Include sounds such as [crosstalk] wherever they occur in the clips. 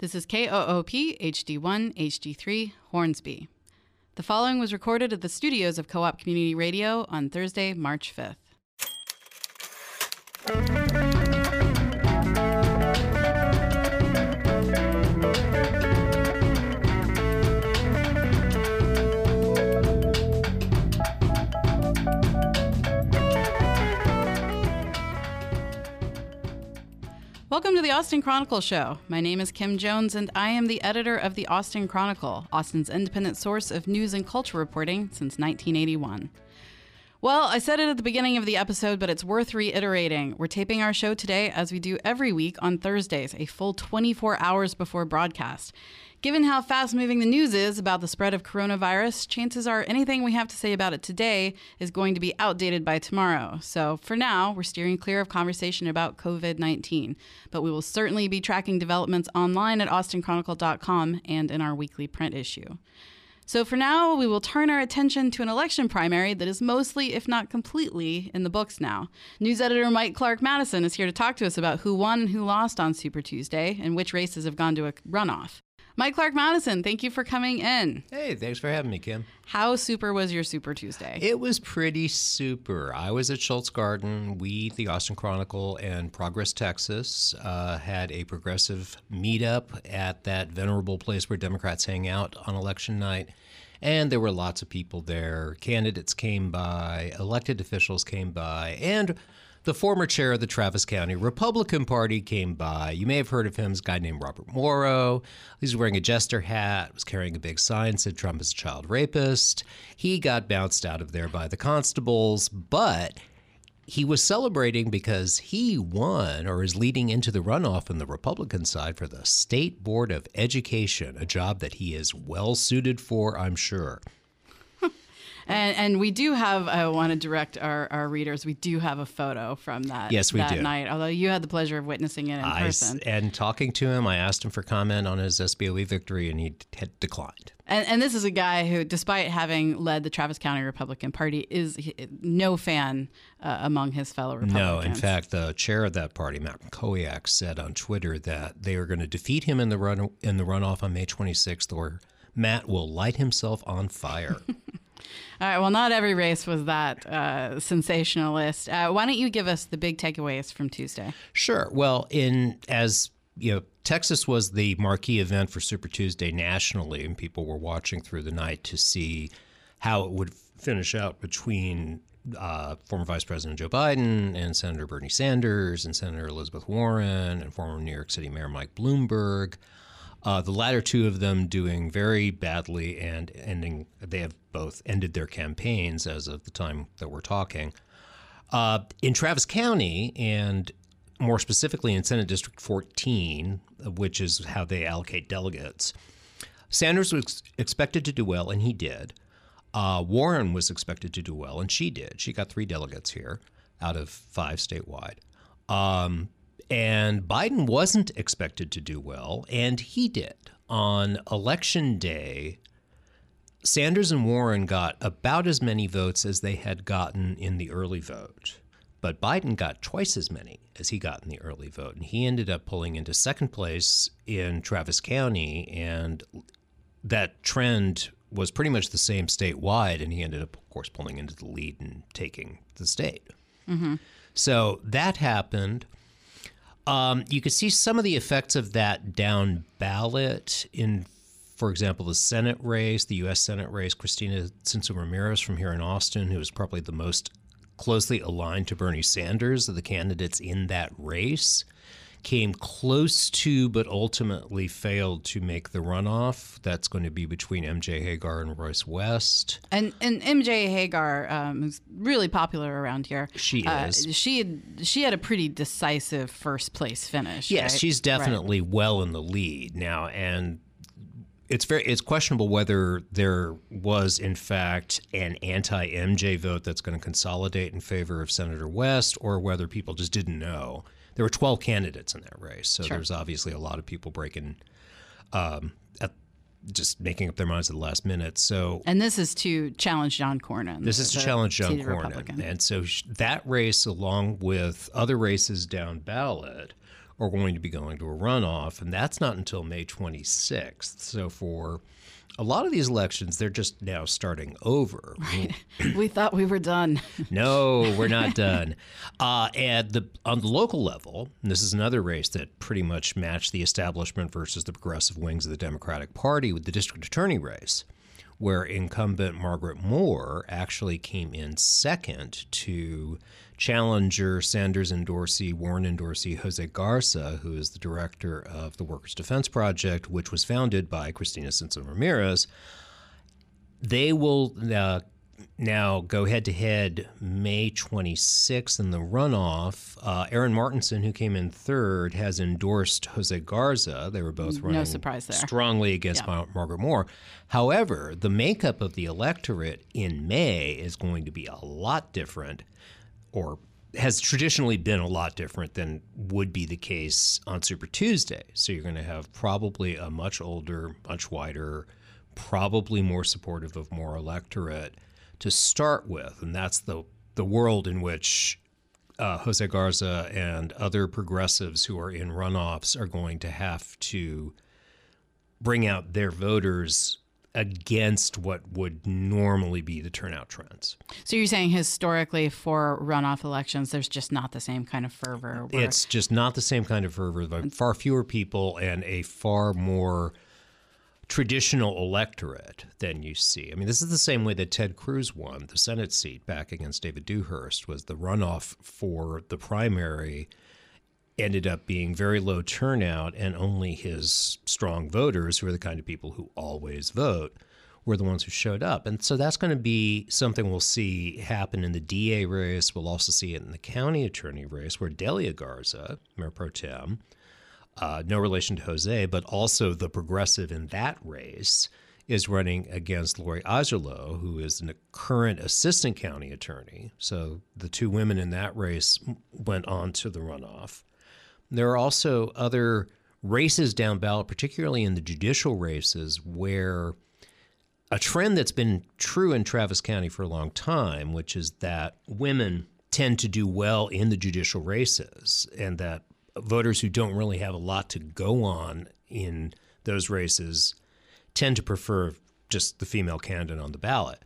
This is KOOP HD1 HD3 Hornsby. The following was recorded at the studios of Co op Community Radio on Thursday, March 5th. Welcome to the Austin Chronicle Show. My name is Kim Jones, and I am the editor of the Austin Chronicle, Austin's independent source of news and culture reporting since 1981. Well, I said it at the beginning of the episode, but it's worth reiterating. We're taping our show today, as we do every week on Thursdays, a full 24 hours before broadcast. Given how fast moving the news is about the spread of coronavirus, chances are anything we have to say about it today is going to be outdated by tomorrow. So for now, we're steering clear of conversation about COVID 19. But we will certainly be tracking developments online at austinchronicle.com and in our weekly print issue. So for now, we will turn our attention to an election primary that is mostly, if not completely, in the books now. News editor Mike Clark Madison is here to talk to us about who won and who lost on Super Tuesday and which races have gone to a runoff. Mike Clark Madison, thank you for coming in. Hey, thanks for having me, Kim. How super was your Super Tuesday? It was pretty super. I was at Scholz Garten. We, the Austin Chronicle, and Progress Texas uh, had a progressive meetup at that venerable place where Democrats hang out on election night. And there were lots of people there. Candidates came by, elected officials came by, and the former chair of the Travis County Republican Party came by. You may have heard of him. A guy named Robert Morrow. He's wearing a jester hat, was carrying a big sign, said Trump is a child rapist. He got bounced out of there by the constables, but he was celebrating because he won or is leading into the runoff on the Republican side for the State Board of Education, a job that he is well suited for, I'm sure. And, and we do have, I want to direct our, our readers, we do have a photo from that, yes, we that do. night, although you had the pleasure of witnessing it in I, person. And talking to him, I asked him for comment on his SBOE victory, and he had declined. And, and this is a guy who, despite having led the Travis County Republican Party, is no fan uh, among his fellow Republicans. No, in fact, the chair of that party, Matt Mackowiak, said on Twitter that they are going to defeat him in the run in the runoff on May 26th, or Matt will light himself on fire. [laughs] All right. Well, not every race was that uh, sensationalist. Uh, why don't you give us the big takeaways from Tuesday? Sure. Well, in as you know, Texas was the marquee event for Super Tuesday nationally, and people were watching through the night to see how it would finish out between uh, former Vice President Joe Biden and Senator Bernie Sanders and Senator Elizabeth Warren and former New York City Mayor Mike Bloomberg. Uh, the latter two of them doing very badly and ending, they have both ended their campaigns as of the time that we're talking. Uh, in Travis County, and more specifically in Senate District 14, which is how they allocate delegates, Sanders was expected to do well, and he did. Uh, Warren was expected to do well, and she did. She got three delegates here out of five statewide. Um, and Biden wasn't expected to do well, and he did. On election day, Sanders and Warren got about as many votes as they had gotten in the early vote. But Biden got twice as many as he got in the early vote. And he ended up pulling into second place in Travis County. And that trend was pretty much the same statewide. And he ended up, of course, pulling into the lead and taking the state. Mm-hmm. So that happened. Um, you could see some of the effects of that down ballot in, for example, the Senate race, the U.S. Senate race. Cristina Tzintzún Ramirez from here in Austin, who was probably the most closely aligned to Bernie Sanders of the candidates in that race, came close to, but ultimately failed to make the runoff. That's going to be between MJ Hegar and Royce West. And and MJ Hegar, um, who's really popular around here, she uh, is. She had she had a pretty decisive first place finish. Yes, right? she's definitely right. well in the lead now, and it's very it's questionable whether there was in fact an anti MJ vote that's going to consolidate in favor of Senator West, or whether people just didn't know there were 12 candidates in that race. So sure. there's obviously a lot of people breaking, um, at, just making up their minds at the last minute. So, and this is to challenge John Cornyn. This is to challenge John Cornyn, and so that race, along with other races down ballot, are going to be going to a runoff, and that's not until May 26th. So for a lot of these elections, they're just now starting over. Right. [laughs] we thought we were done. [laughs] no, we're not done. [laughs] Uh, and the on the local level, this is another race that pretty much matched the establishment versus the progressive wings of the Democratic Party with the district attorney race where incumbent Margaret Moore actually came in second to challenger Sanders and Dorsey, Warren and Dorsey, Jose Garza, who is the director of the Workers' Defense Project, which was founded by Cristina Tzintzún Ramirez. They will uh, now go head to head May 26th in the runoff. Uh, Erin Martinson, who came in third, has endorsed Jose Garza. They were both running no surprise there. strongly against yeah. Margaret Moore. However, the makeup of the electorate in May is going to be a lot different, or has traditionally been a lot different than would be the case on Super Tuesday. So you're going to have probably a much older, much wider, probably more supportive of Moore electorate to start with, and that's the the world in which uh, Jose Garza and other progressives who are in runoffs are going to have to bring out their voters against what would normally be the turnout trends. So you're saying historically for runoff elections, there's just not the same kind of fervor. It's just not the same kind of fervor. But far fewer people and a far more traditional electorate than you see. I mean, this is the same way that Ted Cruz won the Senate seat back against David Dewhurst was the runoff for the primary ended up being very low turnout and only his strong voters who are the kind of people who always vote were the ones who showed up. And so that's going to be something we'll see happen in the DA race. We'll also see it in the county attorney race where Delia Garza, Mayor Pro Tem, uh, no relation to Jose, but also the progressive in that race is running against Laurie Eiserloh, who is the current assistant county attorney. So the two women in that race went on to the runoff. There are also other races down ballot, particularly in the judicial races, where a trend that's been true in Travis County for a long time, which is that women tend to do well in the judicial races, and that voters who don't really have a lot to go on in those races tend to prefer just the female candidate on the ballot.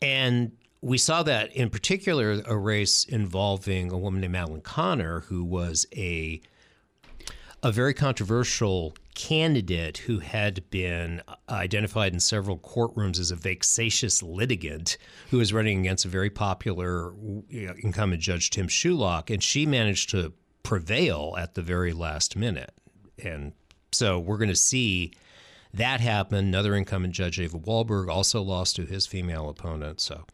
And we saw that in particular a race involving a woman named Madeline Connor, who was a a very controversial candidate who had been identified in several courtrooms as a vexatious litigant who was running against a very popular incumbent judge Tim Sulak, and she managed to prevail at the very last minute. And so we're going to see that happen. Another incumbent judge, Ava Wahlberg, also lost to his female opponent. So.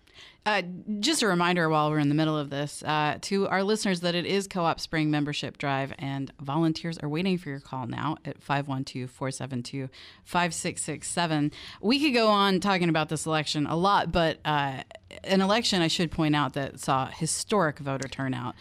Uh, just a reminder while we're in the middle of this uh, to our listeners that it is Co op Spring Membership Drive, and volunteers are waiting for your call now at 512 472 5667. We could go on talking about this election a lot, but uh, an election, I should point out, that saw historic voter turnout.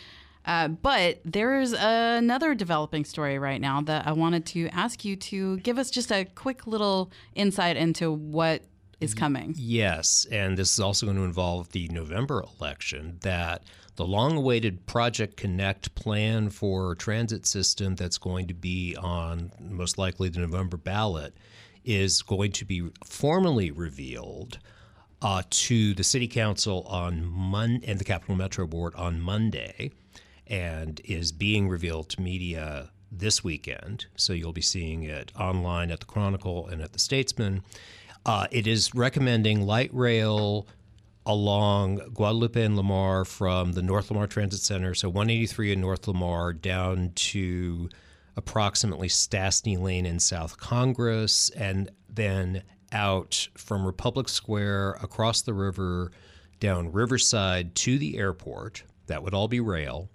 Uh, but there's another developing story right now that I wanted to ask you to give us just a quick little insight into what is coming. Yes, and this is also going to involve the November election that the long awaited Project Connect plan for transit system that's going to be on most likely the November ballot is going to be formally revealed uh, to the City Council on Monday and the Capital Metro Board on Monday and is being revealed to media this weekend. So you'll be seeing it online at the Chronicle and at the Statesman. Uh, it is recommending light rail along Guadalupe and Lamar from the North Lamar Transit Center, so 183 in North Lamar, down to approximately Stassney Lane in South Congress, and then out from Republic Square across the river down Riverside to the airport. That would all be rail.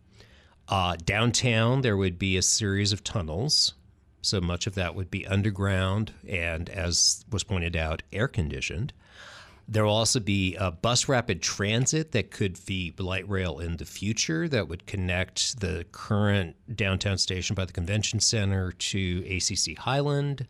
Uh, downtown, there would be a series of tunnels. So much of that would be underground and, as was pointed out, air conditioned. There will also be a bus rapid transit that could be light rail in the future that would connect the current downtown station by the convention center to ACC Highland.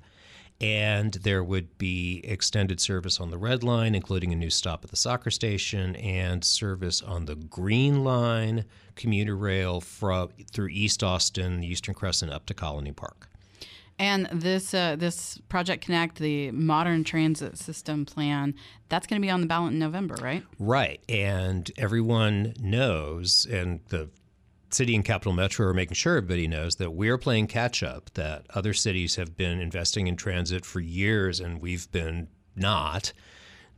And there would be extended service on the Red Line, including a new stop at the soccer station, and service on the Green Line commuter rail from, through East Austin, the Eastern Crescent, up to Colony Park. And this uh, this Project Connect, the modern transit system plan, that's going to be on the ballot in November, right? Right, and everyone knows, and the city and capital metro are making sure everybody knows that we're playing catch up. That other cities have been investing in transit for years, and we've been not.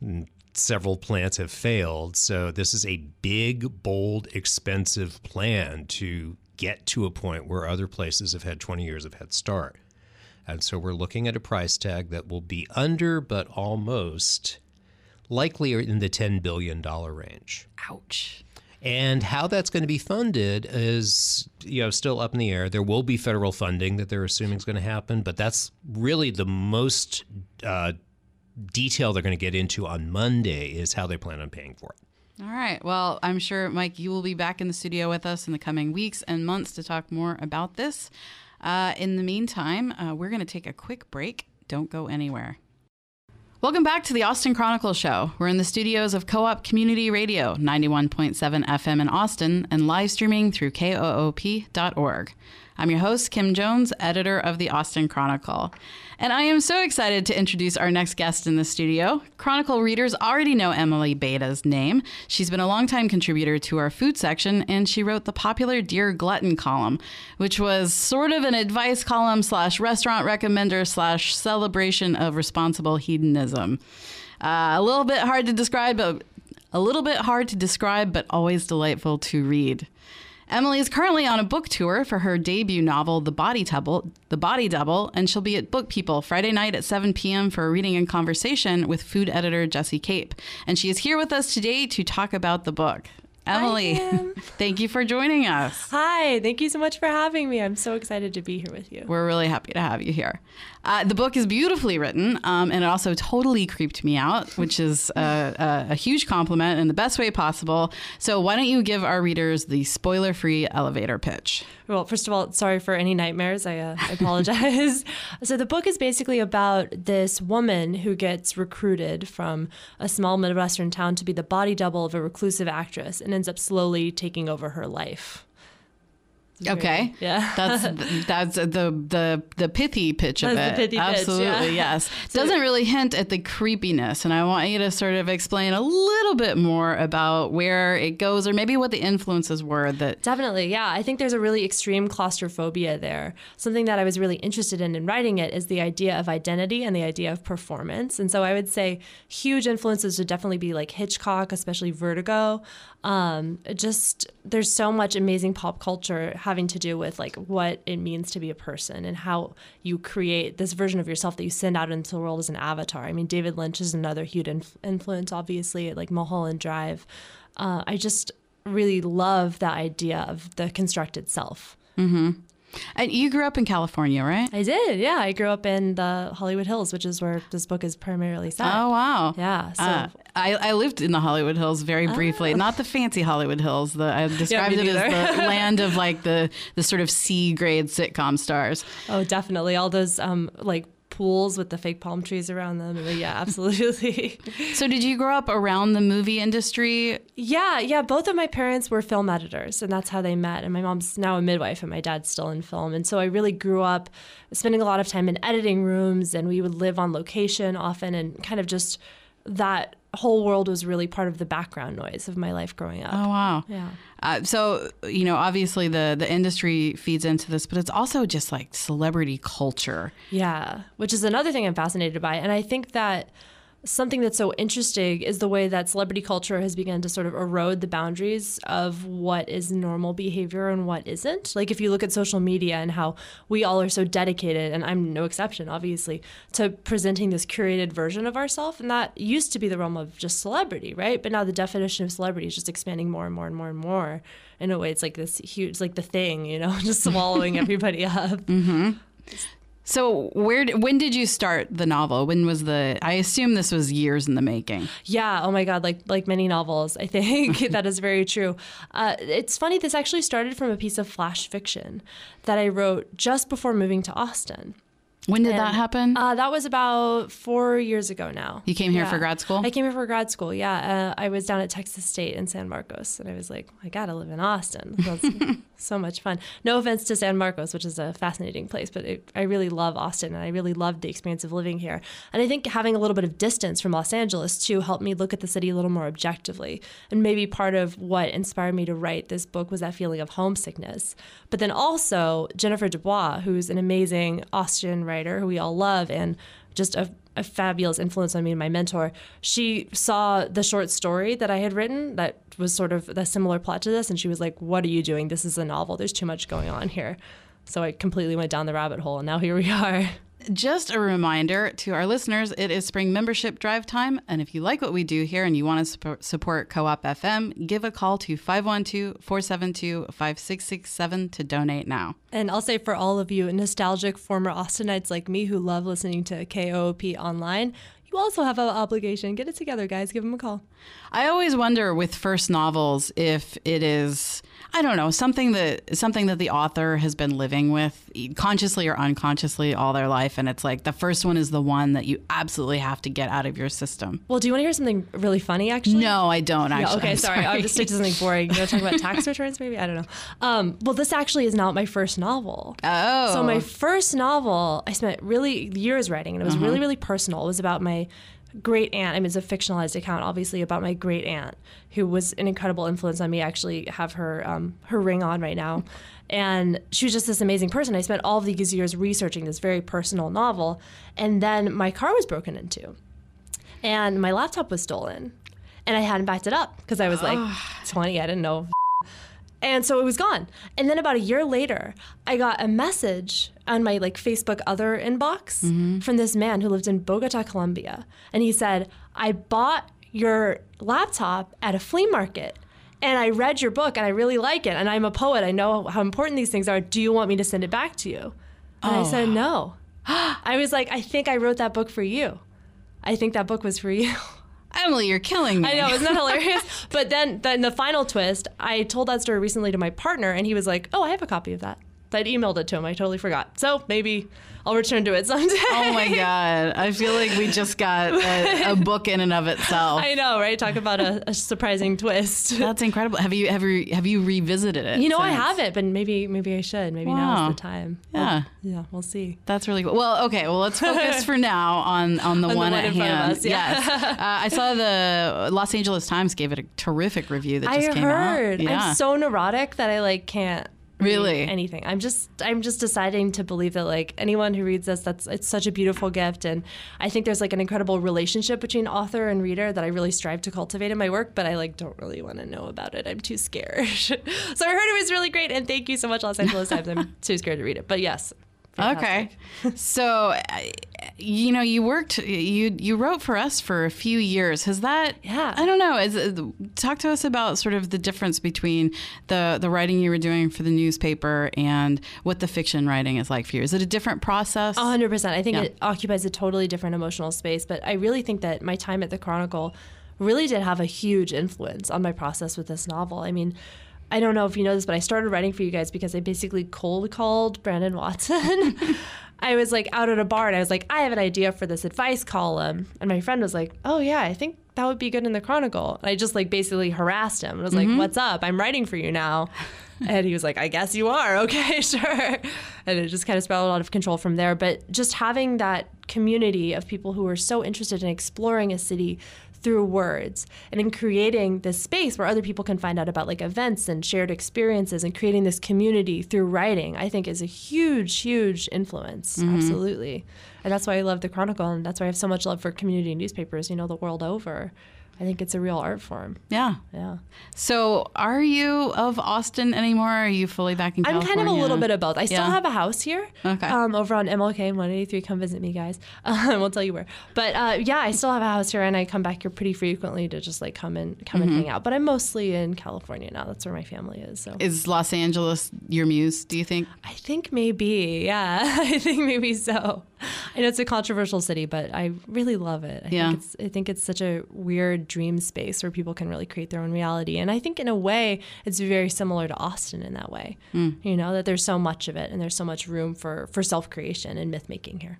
Mm, several plants have failed, so this is a big, bold, expensive plan to get to a point where other places have had 20 years of head start. And so we're looking at a price tag that will be under, but almost likely in the $10 billion range. Ouch. And how that's going to be funded is, you know, still up in the air. There will be federal funding that they're assuming is going to happen, but that's really the most uh, detail they're going to get into on Monday is how they plan on paying for it. All right. Well, I'm sure, Mike, you will be back in the studio with us in the coming weeks and months to talk more about this. Uh, in the meantime, uh, we're going to take a quick break. Don't go anywhere. Welcome back to the Austin Chronicle Show. We're in the studios of Co op Community Radio, 91.7 FM in Austin, and live streaming through koop.org. I'm your host, Kim Jones, editor of the Austin Chronicle. And I am so excited to introduce our next guest in the studio. Chronicle readers already know Emily Beyda's name. She's been a longtime contributor to our food section, and she wrote the popular Dear Glutton column, which was sort of an advice column slash restaurant recommender slash celebration of responsible hedonism. Uh, a little bit hard to describe, but a little bit hard to describe, but always delightful to read. Emily is currently on a book tour for her debut novel, The Body Double, The Body Double, and she'll be at Book People Friday night at 7 p.m. for a reading and conversation with food editor Jessi Cape. And she is here with us today to talk about the book. Emily, [laughs] thank you for joining us. Hi, thank you so much for having me. I'm so excited to be here with you. We're really happy to have you here. Uh, the book is beautifully written, um, and it also totally creeped me out, which is [laughs] a, a, a, huge compliment in the best way possible. So, why don't you give our readers the spoiler free elevator pitch? Well, first of all, sorry for any nightmares. I, uh, I apologize. [laughs] so, the book is basically about this woman who gets recruited from a small Midwestern town to be the body double of a reclusive actress and ends up slowly taking over her life. Okay. Yeah. [laughs] That's [laughs] that's the the the pithy pitch that's of it. The pithy Absolutely, pitch, yeah. [laughs] yes. So, Doesn't really hint at the creepiness, and I want you to sort of explain a little bit more about where it goes, or maybe what the influences were that. Definitely, yeah. I think there's a really extreme claustrophobia there. Something that I was really interested in in writing it is the idea of identity and the idea of performance. And so I would say huge influences would definitely be like Hitchcock, especially Vertigo. Um, just there's so much amazing pop culture having to do with like what it means to be a person and how you create this version of yourself that you send out into the world as an avatar. I mean, David Lynch is another huge inf- influence, obviously, like Mulholland Drive. Uh, I just really love that idea of the constructed self. Mm-hmm. And you grew up in California, right? I did. Yeah, I grew up in the Hollywood Hills, which is where this book is primarily set. Oh wow! Yeah. So uh, I, I lived in the Hollywood Hills very briefly. Oh. Not the fancy Hollywood Hills. The, I [laughs] described yeah, it as the [laughs] land of like the the sort of C grade sitcom stars. Oh, definitely. All those um like pools with the fake palm trees around them. Yeah, absolutely. [laughs] so, did you grow up around the movie industry? Yeah, yeah. Both of my parents were film editors, and that's how they met. And my mom's now a midwife, and my dad's still in film. And so I really grew up spending a lot of time in editing rooms, and we would live on location often, and kind of just that whole world was really part of the background noise of my life growing up. Oh wow. Yeah. Uh, so you know, obviously the the industry feeds into this, but it's also just like celebrity culture. Yeah, which is another thing I'm fascinated by, and I think that something that's so interesting is the way that celebrity culture has begun to sort of erode the boundaries of what is normal behavior and what isn't. Like if you look at social media and how we all are so dedicated, and I'm no exception, obviously, to presenting this curated version of ourselves, and that used to be the realm of just celebrity, right? But now the definition of celebrity is just expanding more and more and more and more. In a way, it's like this huge, like the thing, you know, [laughs] just swallowing everybody up. Mm-hmm. So where when did you start the novel? When was the I assume this was years in the making. Yeah, oh my god, like like many novels, I think [laughs] that is very true. Uh, it's funny this actually started from a piece of flash fiction that I wrote just before moving to Austin. When did And, that happen? Uh, that was about four years ago now. you came here yeah. for grad school? I came here for grad school. Yeah, uh, I was down at Texas State in San Marcos, and I was like, I gotta live in Austin. [laughs] That's so much fun. No offense to San Marcos, which is a fascinating place, but it, I really love Austin, and I really loved the experience of living here. And I think having a little bit of distance from Los Angeles too helped me look at the city a little more objectively. And maybe part of what inspired me to write this book was that feeling of homesickness. But then also Jennifer Dubois, who's an amazing Austin writer who we all love and just a, a fabulous influence on me and my mentor. She saw the short story that I had written that was sort of a similar plot to this, and she was like, What are you doing? This is a novel. There's too much going on here. So I completely went down the rabbit hole, and now here we [laughs] are. Just a reminder to our listeners it is spring membership drive time. And if you like what we do here and you want to support Co op FM, give a call to 512 472 5667 to donate now. And I'll say for all of you nostalgic former Austinites like me who love listening to KOOP online, you also have an obligation. Get it together, guys. Give them a call. I always wonder with first novels if it is I don't know something that something that the author has been living with consciously or unconsciously all their life, and it's like the first one is the one that you absolutely have to get out of your system. Well, do you want to hear something really funny, actually? No, I don't actually. okay, I'm sorry. I'll just stick to something boring. You want to talk about [laughs] tax returns, maybe? I don't know. Um, well, this actually is not my first novel. Oh, So my first novel, I spent really years writing, and it was Uh-huh. really, really personal. It was about my great aunt. I mean, it's a fictionalized account, obviously, about my great aunt, who was an incredible influence on me. I actually have her um, her ring on right now, and she was just this amazing person. I spent all of these years researching this very personal novel, and then my car was broken into, and my laptop was stolen, and I hadn't backed it up because I was like 20. I didn't know and so it was gone. And then about a year later i got a message on my like facebook other inbox mm-hmm. from this man who lived in bogota colombia. And he said i bought your laptop at a flea market and i read your book and i really like it and i'm a poet. I know how important these things are. Do you want me to send it back to you? And i oh. said no. [gasps] I was like i think i wrote that book for you. I think that book was for you [laughs] Emily, you're killing me. I know, isn't that hilarious? [laughs] but then, then the final twist, I told that story recently to my partner, and he was like, "Oh, I have a copy of that." I'd emailed it to him. I totally forgot. So maybe I'll return to it someday. Oh my [laughs] god! I feel like we just got a, a [laughs] book in and of itself. I know, right? Talk about a, a surprising twist. [laughs] That's incredible. Have you have you have you revisited it? You know, I haven't, but maybe maybe I should. Maybe Wow. now's the time. Yeah. Well, yeah, we'll see. That's really cool. Well, okay. Well, let's focus for now on on the the one one at in front of hand. us, yeah. Yes, uh, I saw the Los Angeles Times gave it a terrific review that I just came heard. out. Yeah, I'm so neurotic that I like can't Really? anything. I'm just I'm just deciding to believe that like anyone who reads this, that's it's such a beautiful gift, and I think there's like an incredible relationship between author and reader that I really strive to cultivate in my work, but I like don't really want to know about it. I'm too scared. [laughs] so I heard it was really great, and thank you so much, Los Angeles Times. I'm [laughs] too scared to read it, but yes. Okay. so, uh, you know, you worked, you you wrote for us for a few years. Has that? Yeah. I don't know. Is talk to us about sort of the difference between the the writing you were doing for the newspaper and what the fiction writing is like for you. Is it a different process? A hundred percent. I think Yeah. it occupies a totally different emotional space, but I really think that my time at the Chronicle really did have a huge influence on my process with this novel. I mean, I don't know if you know this, but I started writing for you guys because I basically cold called Brandon Watson. [laughs] I was like out at a bar and I was like, I have an idea for this advice column. And my friend was like, Oh, yeah, I think that would be good in the Chronicle. And I just like basically harassed him. I was like, mm-hmm. What's up? I'm writing for you now. [laughs] And he was like, I guess you are. Okay, [laughs] sure. And it just kind of spiraled out of control from there. But just having that community of people who are so interested in exploring a city through words and in creating this space where other people can find out about like events and shared experiences and creating this community through writing, I think is a huge, huge influence. Mm-hmm. Absolutely. And that's why I love the Chronicle and that's why I have so much love for community newspapers, you know, the world over. I think it's a real art form. yeah. Yeah. So, are you of Austin anymore? Are you fully back in I'm California? kind of a little bit of both. I still Yeah. have a house here. Okay. Um, over on MLK and 183. Come visit me, guys. [laughs] Um, we'll tell you where. But uh, yeah, I still have a house here, and I come back here pretty frequently to just like come and come Mm-hmm. and hang out. But I'm mostly in California now. That's where my family is. So Is Los Angeles your muse? Do you think? I think maybe, yeah, [laughs] I think maybe so. I know it's a controversial city, but I really love it. I Yeah. think it's I think it's such a weird shared dream space where people can really create their own reality. And I think in a way, it's very similar to Austin in that way. Mm. You know, that there's so much of it and there's so much room for, for self creation and myth making here.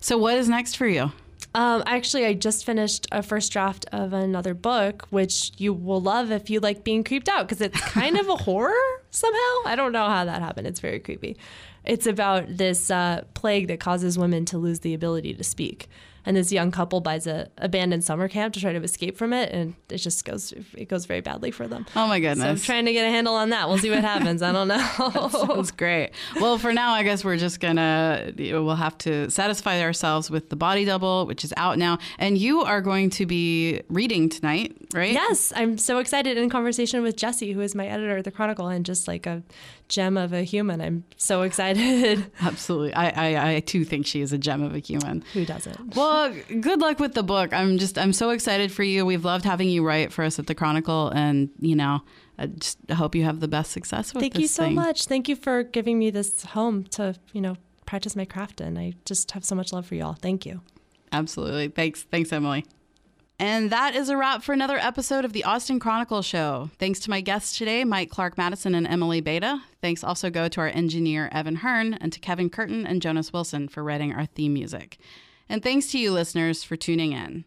So, what is next for you? Um, actually, I just finished a first draft of another book, which you will love if you like being creeped out because it's kind of a [laughs] horror somehow. I don't know how that happened. It's very creepy. It's about this uh, plague that causes women to lose the ability to speak and this young couple buys a abandoned summer camp to try to escape from it, and it just goes it goes very badly for them. Oh my goodness! So I'm trying to get a handle on that. We'll see what happens. I don't [laughs] know. That's great. Well, for now, I guess we're just gonna we'll have to satisfy ourselves with the Body Double, which is out now, and you are going to be reading tonight, right? Yes, I'm so excited in conversation with Jesse, who is my editor at the Chronicle, and just like a gem of a human. I'm so excited. [laughs] Absolutely. I, I, I too think she is a gem of a human. Who doesn't? Well, good luck with the book. I'm just, I'm so excited for you. We've loved having you write for us at the Chronicle. And, you know, I just hope you have the best success with Thank you so thing. much. Thank you for giving me this home to, you know, practice my craft in. I just have so much love for y'all. Thank you. Absolutely. Thanks. Thanks, Emily. And that is a wrap for another episode of the Austin Chronicle Show. Thanks to my guests today, Mike Clark Madison and Emily Beyda. Thanks also go to our engineer, Evan Hearn, and to Kevin Curtin and Jonas Wilson for writing our theme music. And thanks to you, listeners, for tuning in.